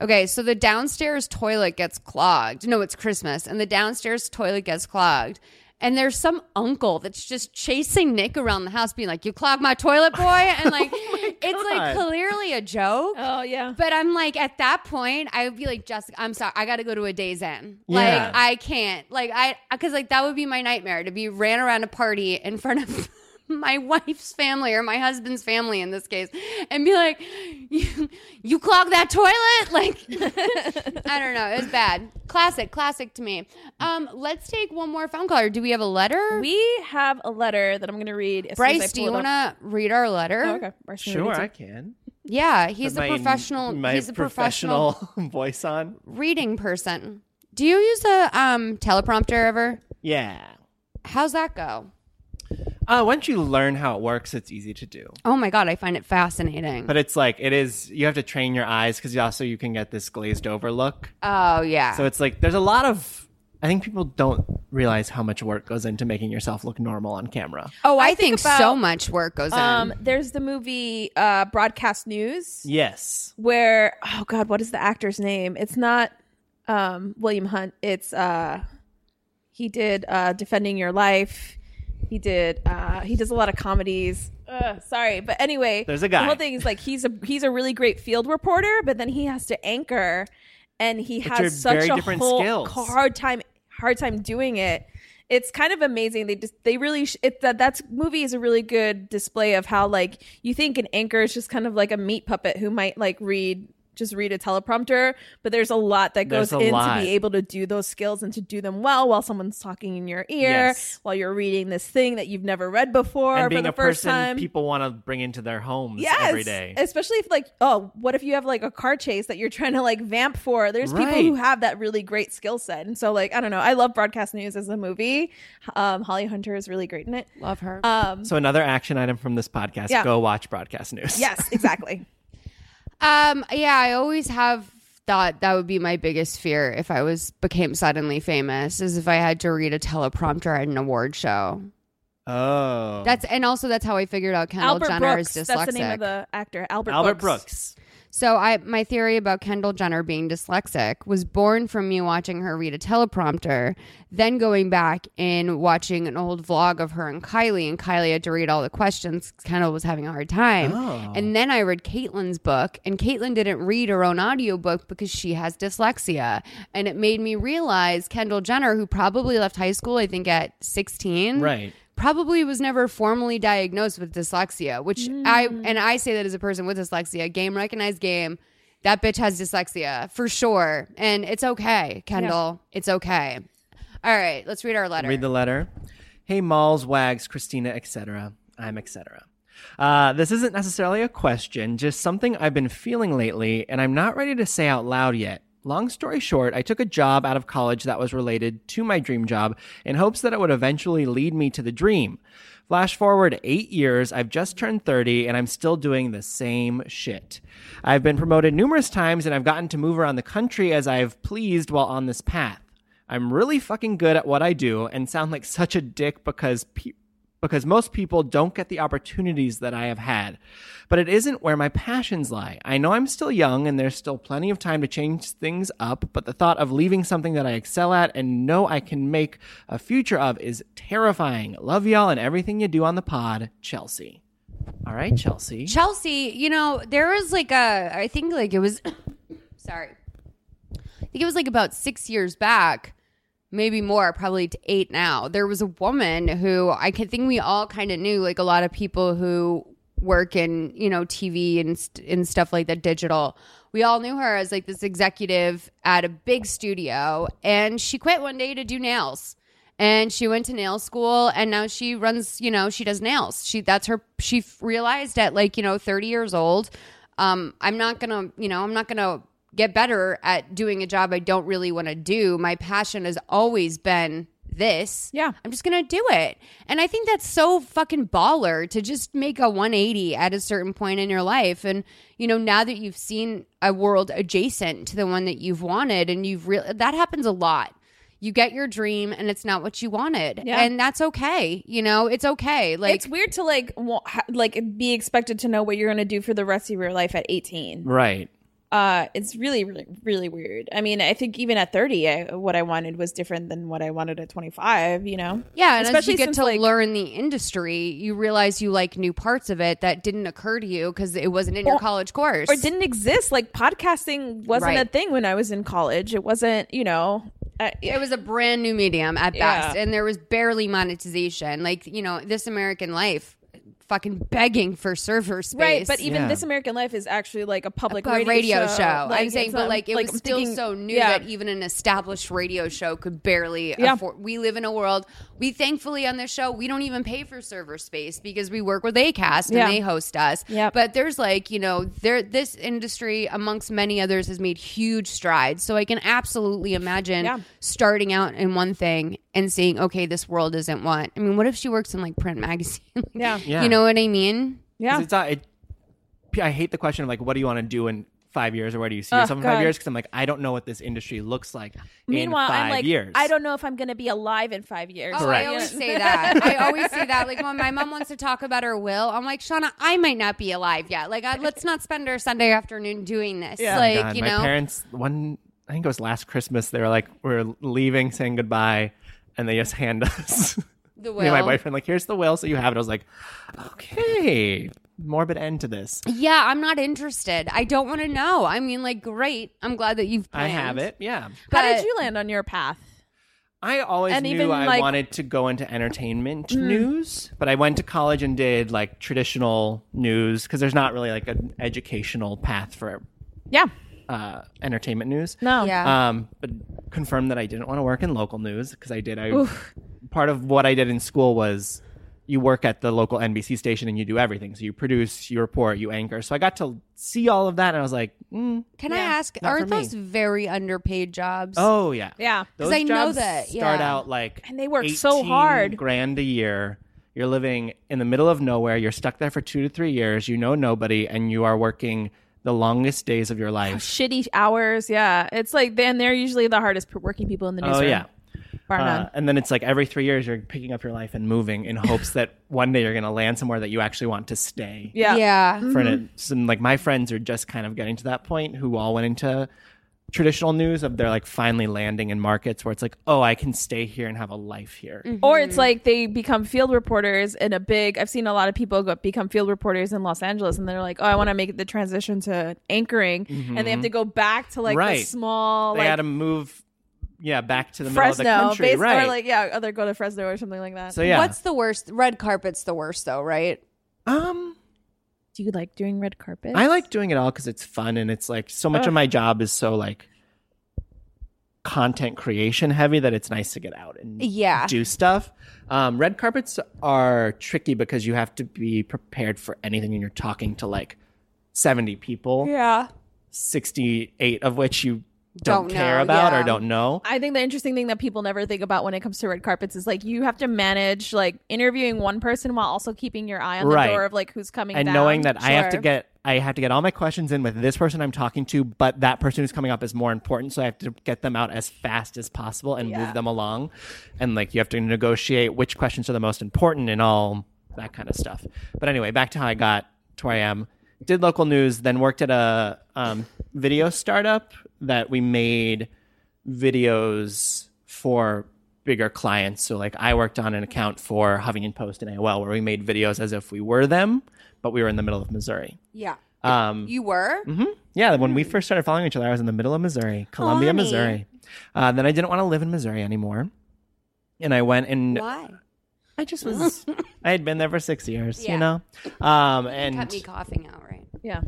Okay, so the downstairs toilet gets clogged. No, it's Christmas, and the downstairs toilet gets clogged. And there's some uncle that's just chasing Nick around the house, being like, "You clogged my toilet, boy," and <laughs> oh like, it's like clearly a joke. Oh yeah. But I'm like, at that point, I would be like, Jessica, I'm sorry, I got to go to a Days Inn. Yeah. Like, I can't. Like, I, because like that would be my nightmare to be ran around a party in front of my wife's family or my husband's family in this case, and be like, you, you clog that toilet? <laughs> Like, I don't know. It was bad. Classic, classic to me. Um, let's take one more phone call. Or do we have a letter? We have a letter that I'm going to read. As soon as I Brice, do you want to read our letter? Oh, okay. Brice, you wanna Sure, I can. Yeah, he's a My- professional. My he's a professional professional <laughs> voice on. reading person. Do you use a um, teleprompter ever? Yeah. How's that go? Uh, once you learn how it works, it's easy to do. Oh my god, I find it fascinating. But it's like it is. You have to train your eyes because you also you can get this glazed over look. oh yeah. So it's like there's a lot of. I think people don't realize how much work goes into making yourself look normal on camera. oh, I, I think, think about, so much work goes Um, in. there's the movie uh, Broadcast News Yes. where oh god, what is the actor's name? It's not um, William Hurt. It's uh, he did uh, Defending Your Life. He did. Uh, he does a lot of comedies. Ugh, sorry, but anyway, There's a guy. The whole thing is like he's a he's a really great field reporter, but then he has to anchor, and he Which has such a whole skills. hard time hard time doing it. It's kind of amazing. They just they really sh- it, that that's movie is a really good display of how like you think an anchor is just kind of like a meat puppet who might like read just read a teleprompter, but there's a lot that goes There's in lot. to be able to do those skills and to do them well while someone's talking in your ear, Yes. while you're reading this thing that you've never read before and for being the a first person time. people want to bring into their homes Yes, every day. especially if like, oh, what if you have like a car chase that you're <laughs> trying to like vamp for? There's people who have that really great skill set, and so like, I don't know, I love Broadcast News as a movie. Um, Holly Hunter is really great in it. Love her. Um, So another action item from this podcast: Yeah. go watch broadcast news. yes, exactly. <laughs> Um, yeah, I always have thought that would be my biggest fear if I was became suddenly famous, is if I had to read a teleprompter at an award show. Oh, That's and also that's how I figured out Kendall Albert Jenner Brooks. is dyslexic. That's the name of the actor. Albert, Albert Brooks. Brooks. So I my theory about Kendall Jenner being dyslexic was born from me watching her read a teleprompter, then going back and watching an old vlog of her and Kylie, and Kylie had to read all the questions. Kendall was having a hard time. Oh. And then I read Caitlyn's book, and Caitlyn didn't read her own audiobook because she has dyslexia. And it made me realize Kendall Jenner, who probably left high school, I think at 16 Right. Probably was never formally diagnosed with dyslexia, which I and I say that as a person with dyslexia, game recognized game. That bitch has dyslexia for sure, and it's okay, Kendall. It's okay. All right, let's read our letter. Read the letter. Hey, Malls, Wags, Christina, etc. I'm etc. Uh, this isn't necessarily a question, just something I've been feeling lately, and I'm not ready to say out loud yet. Long story short, I took a job out of college that was related to my dream job in hopes that it would eventually lead me to the dream. Flash forward eight years, I've just turned 30 and I'm still doing the same shit. I've been promoted numerous times and I've gotten to move around the country as I've pleased while on this path. I'm really fucking good at what I do and sound like such a dick because pe- because most people don't get the opportunities that I have had. But it isn't where my passions lie. I know I'm still young and there's still plenty of time to change things up, but the thought of leaving something that I excel at and know I can make a future of is terrifying. Love y'all and everything you do on the pod, Chelsea. All right, Chelsea. Chelsea, you know, there was like a, I think like it was, <coughs> sorry, I think it was like about six years back, maybe more, probably to eight now. There was a woman who I think we all kind of knew, like a lot of people who work in, you know, TV and, st- and stuff like that, digital. We all knew her as like this executive at a big studio, and she quit one day to do nails and she went to nail school and now she runs you know she does nails she that's her she realized at like you know 30 years old um i'm not gonna you know i'm not gonna get better at doing a job i don't really want to do my passion has always been this Yeah. i'm just gonna do it and i think that's so fucking baller to just make a 180 at a certain point in your life and you know now that you've seen a world adjacent to the one that you've wanted and you've really, that happens a lot you get your dream and it's not what you wanted Yeah. and that's okay you know it's okay like it's weird to like wa- ha- like be expected to know what you're going to do for the rest of your life at 18. Right. Uh, it's really, really, really weird. I mean, I think even at 30, I, what I wanted was different than what I wanted at 25. You know? yeah and as you get since, to like- learn the industry you realize you like new parts of it that didn't occur to you because it wasn't in your college course or didn't exist. Like podcasting wasn't Right. a thing when I was in college. It wasn't, you know. Uh, it was a brand new medium at Yeah. best and there was barely monetization like you know this american life fucking begging for server space. Right, but even Yeah. This American Life is actually like a public a radio, radio, show. Like, I'm saying, it's, but um, like it like, was I'm still thinking- so new yeah. that even an established radio show could barely Yeah. afford. We live in a world. We thankfully on this show we don't even pay for server space because we work with Acast and Yeah. they host us. Yep. But there's like you know there this industry amongst many others has made huge strides. So I can absolutely imagine Yeah. starting out in one thing and seeing okay this world isn't what. I mean, what if she works in like print <laughs> magazine? Yeah. Yeah. You know what I mean? 'Cause Yeah. It's not, it, I hate the question of like, what do you want to do in five years or where do you see Oh, yourself in five years? Because I'm like, I don't know what this industry looks like Meanwhile, in 5 I'm like, years. I don't know if I'm going to be alive in five years. Oh, Correct. I always say <laughs> that. I always say that. Like when my mom wants to talk about her will, I'm like, Shauna, I might not be alive yet. Like, I, let's not spend our Sunday afternoon doing this. Yeah. Like, oh God, you my know, parents one I think it was last Christmas. They were like, we're leaving, saying goodbye, and they just hand us <laughs> the me and my boyfriend like, here's the will, so you have it. I was like, okay, morbid end to this. Yeah, I'm not interested. I don't want to know. I mean, like, great. I'm glad that you've. I have it. Yeah, How But- did you land on your path? I always And knew even, I like- Mm. wanted to go into entertainment news, but I went to college and did like traditional news because there's not really like an educational path for Yeah. uh, entertainment news. No. Yeah. Um, but confirmed that I didn't want to work in local news because I did. I part of what I did in school was you work at the local NBC station and you do everything. So you produce, you report, you anchor. So I got to see all of that, and I was like, mm, Can I ask? Aren't those very underpaid jobs? oh yeah, Yeah. Those I know jobs that, start out like And they work so 18 hard. grand a year. You're living in the middle of nowhere. You're stuck there for two to three years. You know nobody, and you are working the longest days of your life. Shitty hours. Yeah. It's like, then they're usually the hardest working people in the newsroom. Oh newsroom. yeah. Bar none. Uh, and then it's like every three years you're picking up your life and moving in hopes that <laughs> one day you're going to land somewhere that you actually want to stay. yeah. Yeah. For an, some, like my friends are just kind of getting to that point who all went into traditional news of they're like finally landing in markets where it's like, oh, I can stay here and have a life here. Or it's like they become field reporters in a big. I've seen a lot of people go, become field reporters in Los Angeles, and they're like, "Oh, I want to make the transition to anchoring," and they have to go back to like the Mm-hmm. Right. small, They like had to move, yeah, back to the Fresno, middle of the country, bas- right? or like yeah, other go to Fresno or something like that. so yeah, What's the worst? Red carpet's the worst, though, right? um, Do you like doing red carpet? I like doing it all because it's fun and it's like so much of my job is so like content creation heavy that it's nice to get out and Yeah. do stuff. Um, red carpets are tricky because you have to be prepared for anything and you're talking to like 70 people, Yeah. 68 of which you don't, Don't care know, about yeah. or don't know. I think the interesting thing that people never think about when it comes to red carpets is like you have to manage like interviewing one person while also keeping your eye on the Right. door of like who's coming and down. knowing that I have to get I have to get all my questions in with this person I'm talking to, but that person who's coming up is more important, so I have to get them out as fast as possible and move them along. And like you have to negotiate which questions are the most important and all that kind of stuff. But anyway, back to how I got to where I am. Did local news, then worked at a um, video startup that we made videos for bigger clients. So like I worked on an account for Huffington Post and AOL where we made videos as if we were them, but we were in the middle of Missouri. Yeah. Um, You were? yeah, when we first started following each other, I was in the middle of Missouri, Columbia, honey. Missouri. Uh, then I didn't want to live in Missouri anymore, and I went and Why? I just was. <laughs> I had been there for six years, Yeah. you know, um, and Cut me coughing out, right? yeah.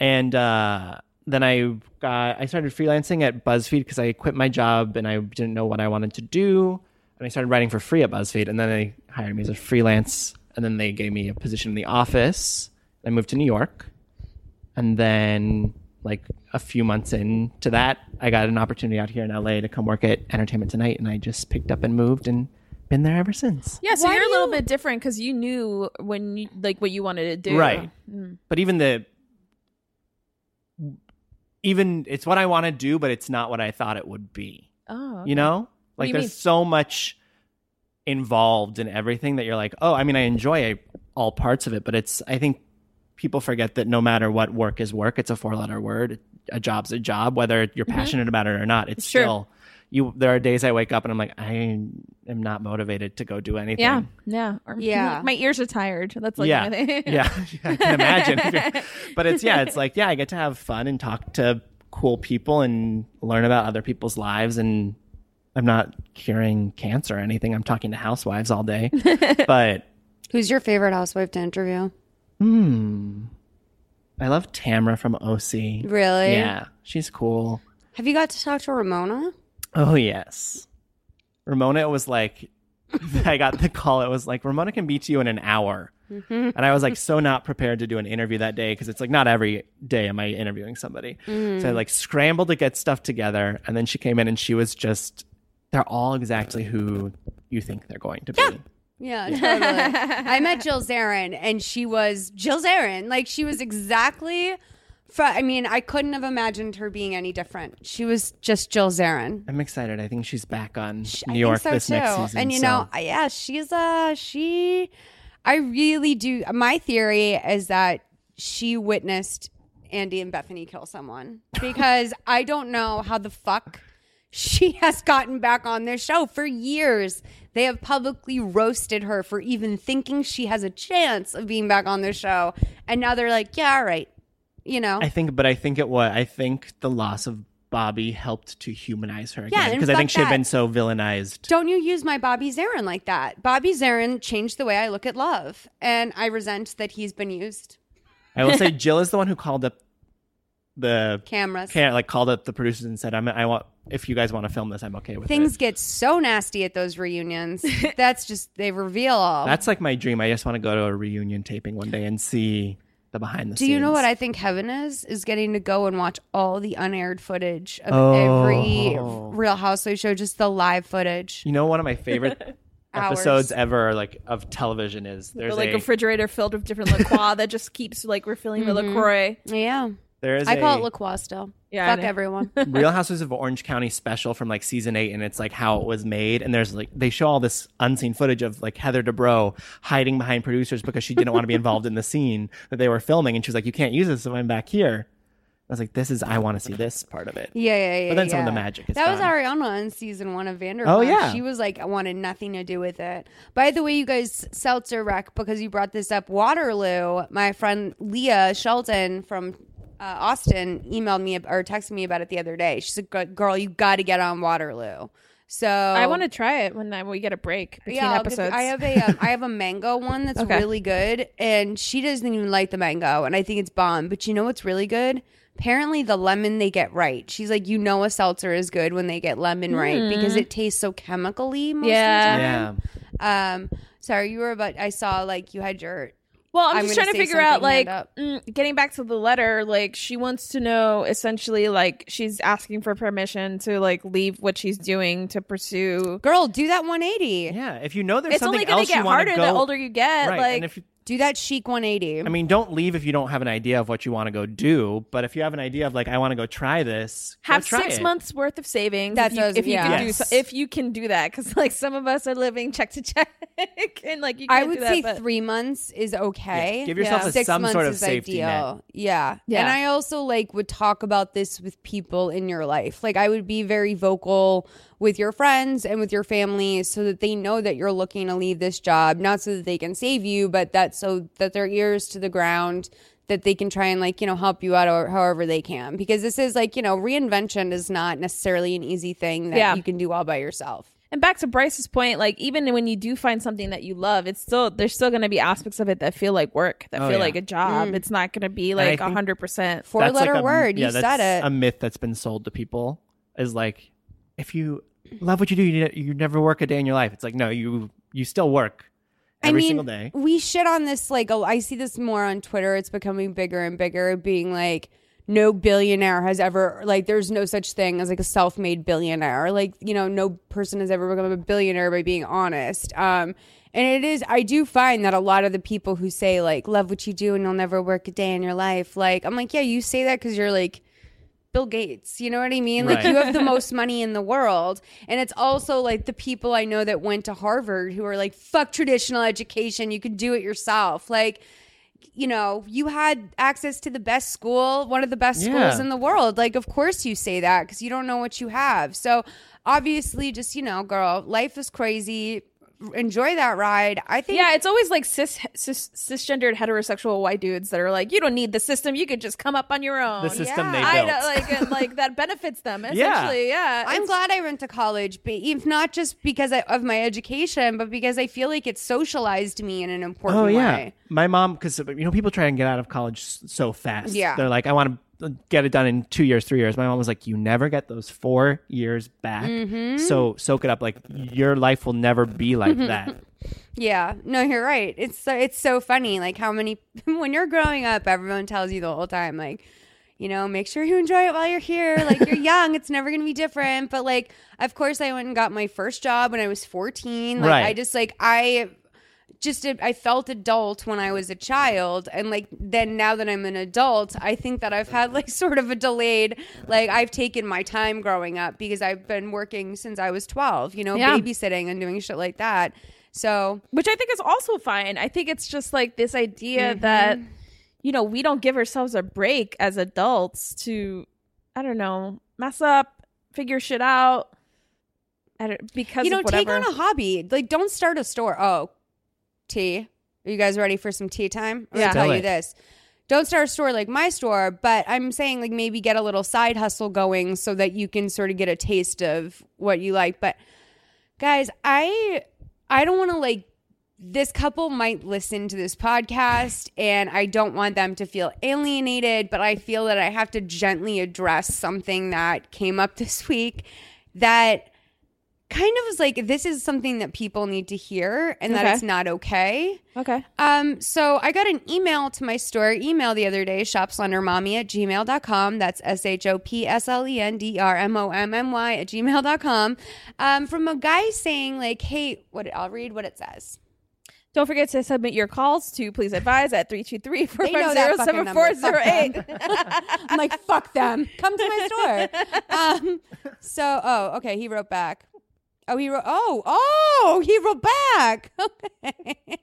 and uh, then I got I started freelancing at BuzzFeed because I quit my job and I didn't know what I wanted to do, and I started writing for free at BuzzFeed, and then they hired me as a freelance, and then they gave me a position in the office. I moved to New York, and then like a few months into that, I got an opportunity out here in LA to come work at Entertainment Tonight, and I just picked up and moved and been there ever since. Yeah, so Why you're a little you- bit different because you knew when you like what you wanted to do. Right. Mm. But even the even it's what I want to do, but it's not what I thought it would be. Oh. You know? Like you there's mean? so much involved in everything that you're like, "Oh, I mean I enjoy all parts of it, but it's I think people forget that no matter what work is work, it's a four-letter word. A job's a job whether you're mm-hmm. passionate about it or not. It's Sure. still you there are days I wake up and I'm like, I am not motivated to go do anything. Yeah. Yeah. Or, Yeah. My ears are tired. That's like yeah, my thing. <laughs> yeah, I can imagine. <laughs> but it's yeah, it's like yeah, I get to have fun and talk to cool people and learn about other people's lives. And I'm not curing cancer or anything. I'm talking to housewives all day, <laughs> but Who's your favorite housewife to interview? Hmm. I love Tamra from OC. Really? Yeah, she's cool. Have you got to talk to Ramona? Oh yes. Ramona was like <laughs> I got the call. It was like Ramona can beat you in an hour. Mm-hmm. And I was like so not prepared to do an interview that day because it's like not every day am I interviewing somebody. So I mm. like scrambled to get stuff together and then she came in and she was just they're all exactly who you think they're going to be. Yeah, totally. I met <laughs> Jill Zarin, and she was Jill Zarin. Like she was exactly. I mean, I couldn't have imagined her being any different. She was just Jill Zarin. I'm excited. I think she's back on I New York so this too. next season. and you so- know, yeah, she's uh she. I really do. My theory is that she witnessed Andy and Bethenny kill someone <laughs> because I don't know how the fuck she has gotten back on their show for years. They have publicly roasted her for even thinking she has a chance of being back on their show, and now they're like, yeah, all right, you know. I think, but I think it was. I think the loss of Bobby helped to humanize her Yeah, again because I think she had that. been so villainized. don't you use my Bobby Zarin like that. Bobby Zarin changed the way I look at love, and I resent that he's been used. I will say <laughs> Jill is the one who called up the Cameras. ca- like called up the producers and said, "I'm I want if you guys want to film this, I'm okay with Things it." Things get so nasty at those reunions. <laughs> That's just they reveal all. That's like my dream. I just want to go to a reunion taping one day and see the behind the Do scenes. you know what I think heaven is? Is getting to go and watch all the unaired footage of Oh. every Real Housewives show, just the live footage. You know, one of my favorite <laughs> Hours. episodes ever, like of television, is there's Or like a a refrigerator filled with different <laughs> LaCroix that just keeps like refilling the mm-hmm. LaCroix. Yeah, there is I call a it LaCroix still. Yeah, Fuck everyone. <laughs> Real Housewives of Orange County special from like season eight, and it's like how it was made. And there's like they show all this unseen footage of like Heather Dubrow hiding behind producers because she didn't want to be involved in the scene that they were filming, and she was like, "You can't use this if I'm back here." I was like, "This is I want to see this part of it." Yeah, yeah, yeah. But then some of the magic is That was. Ariana in season one of Vanderpump. Oh, yeah. she was like, I wanted nothing to do with it. By the way, you guys, seltzer wreck because you brought this up. Waterloo. My friend Leah Shelton from uh, Austin emailed me or texted me about it the other day. She's like, "Girl, you got to get on Waterloo." So I want to try it when we get a break between yeah, I'll give you- episodes. I have a um, <laughs> I have a mango one that's Okay. really good, and she doesn't even like the mango, and I think it's bomb. But you know what's really good? Apparently, the lemon they get right. She's like, you know, a seltzer is good when they get lemon right because it tastes so chemically. Most Yeah. Of the Yeah. Um. Sorry, you were about. I saw like you had your. Well, I'm, I'm just trying to figure out, like, mm, getting back to the letter, like, she wants to know essentially, like, she's asking for permission to, like, leave what she's doing to pursue. Girl, do that 180. yeah. If you know there's It's something only going else to get you want harder to go, the older you get. right? Like, and if you, Do that chic 180. I mean, don't leave if you don't have an idea of what you want to go do. But if you have an idea of like, I want to go try this, go have try six it. months worth of savings. That's if you, what was- if you yeah. can do so, if you can do that, because like some of us are living check to check, <laughs> and like you. Can't I would do that, say but- three months is okay. Yeah. Give yourself Yeah. a, Six some months sort of is safety ideal. net. Yeah. Yeah. And I also like would talk about this with people in your life. Like I would be very vocal with your friends and with your family so that they know that you're looking to leave this job, not so that they can save you, but that so that their ears to the ground that they can try and like, you know, help you out or however they can. Because this is like, you know, reinvention is not necessarily an easy thing that Yeah. you can do all by yourself. And back to Brice's point, like even when you do find something that you love, it's still there's still going to be aspects of it that feel like work, that Oh, feel yeah. like a job. Mm. It's not going to be like think- hundred percent. Four That's like letter a- word. Yeah, you that's said it. A myth that's been sold to people is like, if you love what you do, you, you never work a day in your life. It's like, no, you you still work every I mean, single day. we shit on this like oh, I see this more on Twitter. It's becoming bigger and bigger, being like no billionaire has ever like there's no such thing as like a self-made billionaire. Like you know, no person has ever become a billionaire by being honest. Um, and it is I do find that a lot of the people who say like love what you do and you'll never work a day in your life, like I'm like yeah, you say that because you're like. Bill Gates, you know what I mean? Like you have the most <laughs> money in the world. And it's also like the people I know that went to Harvard who are like, fuck traditional education. You can do it yourself. Like, you know, you had access to the best school, one of the best Yeah. schools in the world. Like, of course you say that because you don't know what you have. So obviously, just, you know, girl, life is crazy. Enjoy that ride. I think Yeah, it's always like cis, cis cisgendered heterosexual white dudes that are like, you don't need the system, you could just come up on your own. The system they I built. know, like like <laughs> that benefits them Yeah. essentially. Yeah, I'm It's- glad I went to college, but if not just because I, of my education, but because I feel like it socialized me in an important Oh yeah, way. my mom because you know people try and get out of college so fast. Yeah. they're like, I want to get it done in two years, three years. My mom was like, you never get those four years back. Mm-hmm. So soak it up. Like your life will never be like that. <laughs> Yeah, no, you're right. It's so, it's so funny, like how many <laughs> when you're growing up, everyone tells you the whole time, like, you know, make sure you enjoy it while you're here. Like you're <laughs> young, it's never gonna be different. But like, of course, I went and got my first job when I was 14. Like Right. I just like I just I felt adult when I was a child, and like then now that I'm an adult, I think that I've had like <laughs> sort of a delayed like I've taken my time growing up because I've been working since I was 12. You know, Yeah. babysitting and doing shit like that. So which I think is also fine. I think it's just like this idea mm-hmm. that you know we don't give ourselves a break as adults to I don't know mess up, figure shit out. I don't, because you know, take on a hobby. Like, don't start a store. Oh, tea. Are you guys ready for some tea time? I'm Yeah. gonna tell Tell you this. Don't start a store like my store, but I'm saying like maybe get a little side hustle going so that you can sort of get a taste of what you like. But guys, I I don't want to like this couple might listen to this podcast and I don't want them to feel alienated, but I feel that I have to gently address something that came up <laughs> this week that kind of was like this is something that people need to hear and that it's not okay. okay. Um, so I got an email to my store email the other day, shopslendermommy at gmail.com. That's S H O P S L E N D R M O M M Y at gmail.com. Um, from a guy saying, like, hey, what I'll read what it says. Don't forget to submit your calls to please advise at 323 They know that fucking number. Fuck <laughs> 450 I'm like, fuck them. Come to my store. <laughs> Um, so, oh, okay. He wrote back. Oh, he wrote. Oh, oh, he wrote back. <laughs> Okay.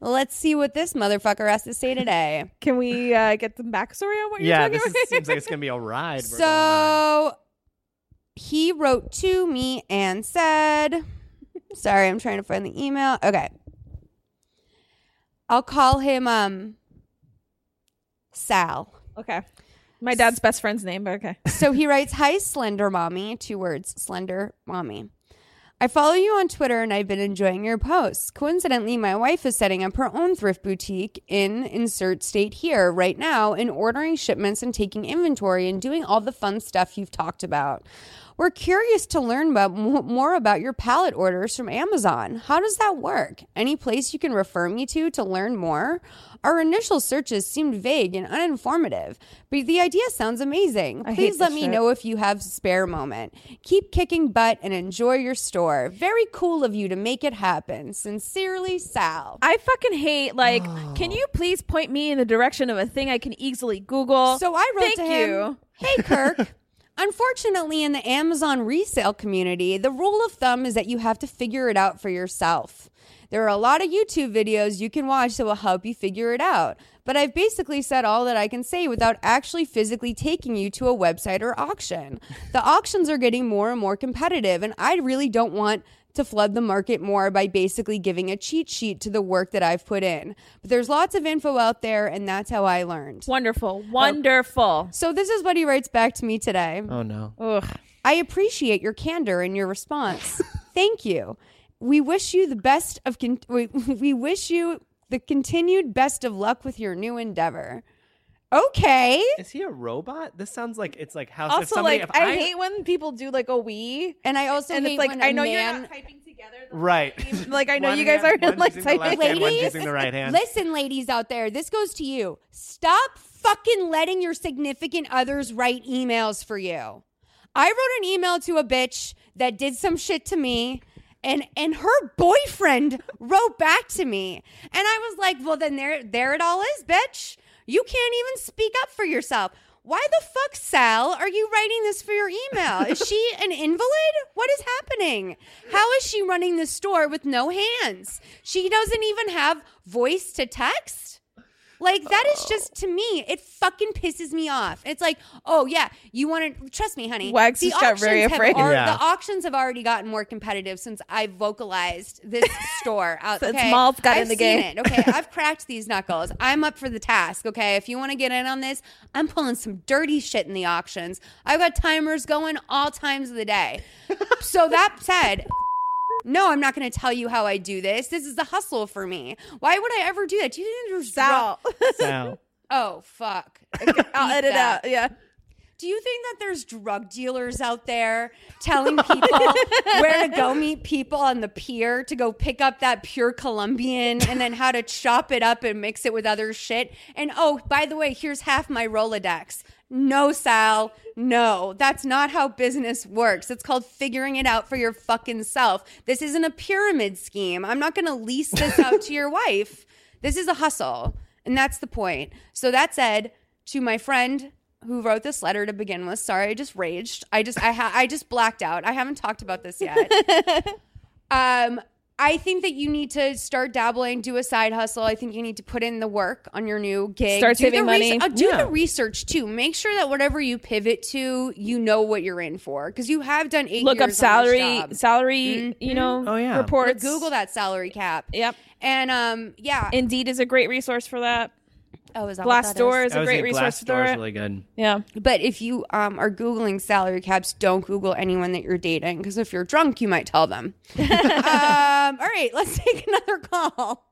Let's see what this motherfucker has to say today. Can we uh, get some backstory on what you're talking this about? is, seems like it's gonna be a <laughs> ride. we're going on. So he wrote to me and said, sorry, I'm trying to find the email. Okay. I'll call him um Sal. okay. My dad's best friend's name, but okay. So he writes, Hi, Slender Mommy. Two words, Slender Mommy. I follow you on Twitter and I've been enjoying your posts. Coincidentally, my wife is setting up her own thrift boutique in insert state here right now and ordering shipments and taking inventory and doing all the fun stuff you've talked about. We're curious to learn about mo- more about your pallet orders from Amazon. How does that work? Any place you can refer me to to learn more? Our initial searches seemed vague and uninformative, but the idea sounds amazing. I Please let me know if you have a spare moment. Keep kicking butt and enjoy your store. Very cool of you to make it happen. Sincerely, Sal. I fucking hate like. <sighs> Can you please point me in the direction of a thing I can easily Google? So I wrote Thank to him, you. "Hey Kirk, <laughs> unfortunately in the Amazon resale community, the rule of thumb is that you have to figure it out for yourself. There are a lot of YouTube videos you can watch that will help you figure it out. But I've basically said all that I can say without actually physically taking you to a website or auction. The auctions are getting more and more competitive, and I really don't want to flood the market more by basically giving a cheat sheet to the work that I've put in. But there's lots of info out there, and that's how I learned. Wonderful, oh. wonderful. So this is what he writes back to me today. Oh no. Ugh. I appreciate your candor and your response. <laughs> Thank you. We wish you the best of con- we, <laughs> we wish you the continued best of luck with your new endeavor. Okay. Is he a robot? This sounds like it's like house. if Also, somebody, like if I, hate when people do like a we, And I also and hate it's like when I a know you're not typing together. the Right. Like I <laughs> know One you guys hand- are one's like using the left typing. hand, one's Ladies, using the right hand. <laughs> Listen, ladies out there, this goes to you. Stop fucking letting your significant others write emails for you. I wrote an email to a bitch that did some shit to me. And and her boyfriend <laughs> wrote back to me. And I was like, well then there there it all is, bitch. You can't even speak up for yourself. Why the fuck, Sal, are you writing this for your email? Is she an invalid? What is happening? How is she running this store with no hands? She doesn't even have voice to text? Like that is just oh. to me, it fucking pisses me off. It's like, oh yeah, you want to trust me, honey. Wags the just got very auctions have afraid. al- Yeah. The auctions have already gotten more competitive since I vocalized this <laughs> store out. Since okay? Malls got in I've the seen game. it, okay, <laughs> I've cracked these knuckles. I'm up for the task. Okay, if you want to get in on this, I'm pulling some dirty shit in the auctions. I've got timers going all times of the day. <laughs> so that said. No, I'm not going to tell you how I do this. This is a hustle for me. Why would I ever do that? Do you think there's Sal. So, <laughs> Oh fuck! <laughs> I'll edit that. out. Yeah. Do you think that there's drug dealers out there telling people <laughs> where to go meet people on the pier to go pick up that pure Colombian and then how to chop it up and mix it with other shit? And oh, by the way, here's half my Rolodex. No, Sal. No, that's not how business works. It's called figuring it out for your fucking self. This isn't a pyramid scheme. I'm not going to lease this out to your <laughs> wife. This is a hustle. And that's the point. So that said, to my friend who wrote this letter to begin with, sorry, I just raged. I just I ha- I just blacked out. I haven't talked about this yet. <laughs> um I think that you need to start dabbling, do a side hustle. I think you need to put in the work on your new gig. Start do saving the money. uh, do Yeah. the research too. Make sure that whatever you pivot to, you know what you're in for because you have done eight Look up years on this salary, job. salary. You know, Oh, yeah. Like. Google that salary cap. Yep. And um, yeah. Indeed is a great resource for that. Oh, is that what that Glassdoor is? is I a was great like, resource for Glassdoor is it. really good. Yeah. But if you um, are Googling salary caps, don't Google anyone that you're dating because if you're drunk, you might tell them. <laughs> um, all right, let's <laughs> take another call.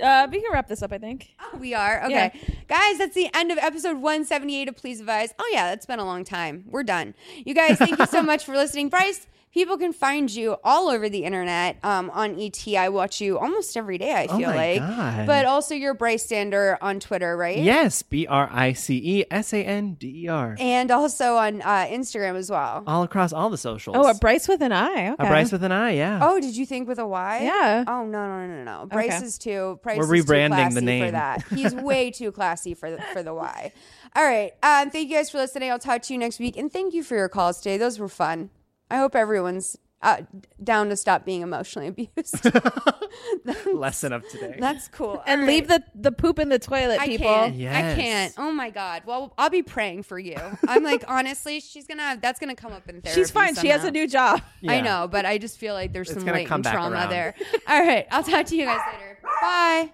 Uh, we can wrap this up, I think. Oh, we are. Okay. Yeah. Guys, that's the end of episode 178 of Please Advise. Oh, yeah, that's been a long time. We're done. You guys, thank you so <laughs> much for listening. Brice, people can find you all over the internet um, on ET. I watch you almost every day, I Oh feel my like. God. But also, you're Brice Sander on Twitter, right? Yes, B R I C E S A N D E R. And also on uh, Instagram as well. All across all the socials. Oh, a Brice with an eye. Okay. A Brice with an I, yeah. Oh, did you think with a Y? Yeah. Oh no no no no. Brice Okay. is too. Brice We're is too rebranding classy the for name. that. He's way <laughs> too classy for the, for the Y. All right. Um, thank you guys for listening. I'll talk to you next week, and thank you for your calls today. Those were fun. I hope everyone's uh, down to stop being emotionally <laughs> abused. <laughs> Lesson of today. That's cool. And All leave the, the poop in the toilet, I people. can't. I can't. Oh my god. Well, I'll be praying for you. I'm like, <laughs> honestly, she's gonna. That's gonna come up in therapy. She's fine. She has a new job. I know, but I just feel like there's It's some gonna come latent back trauma around. there. All right, I'll talk to you guys later. Bye.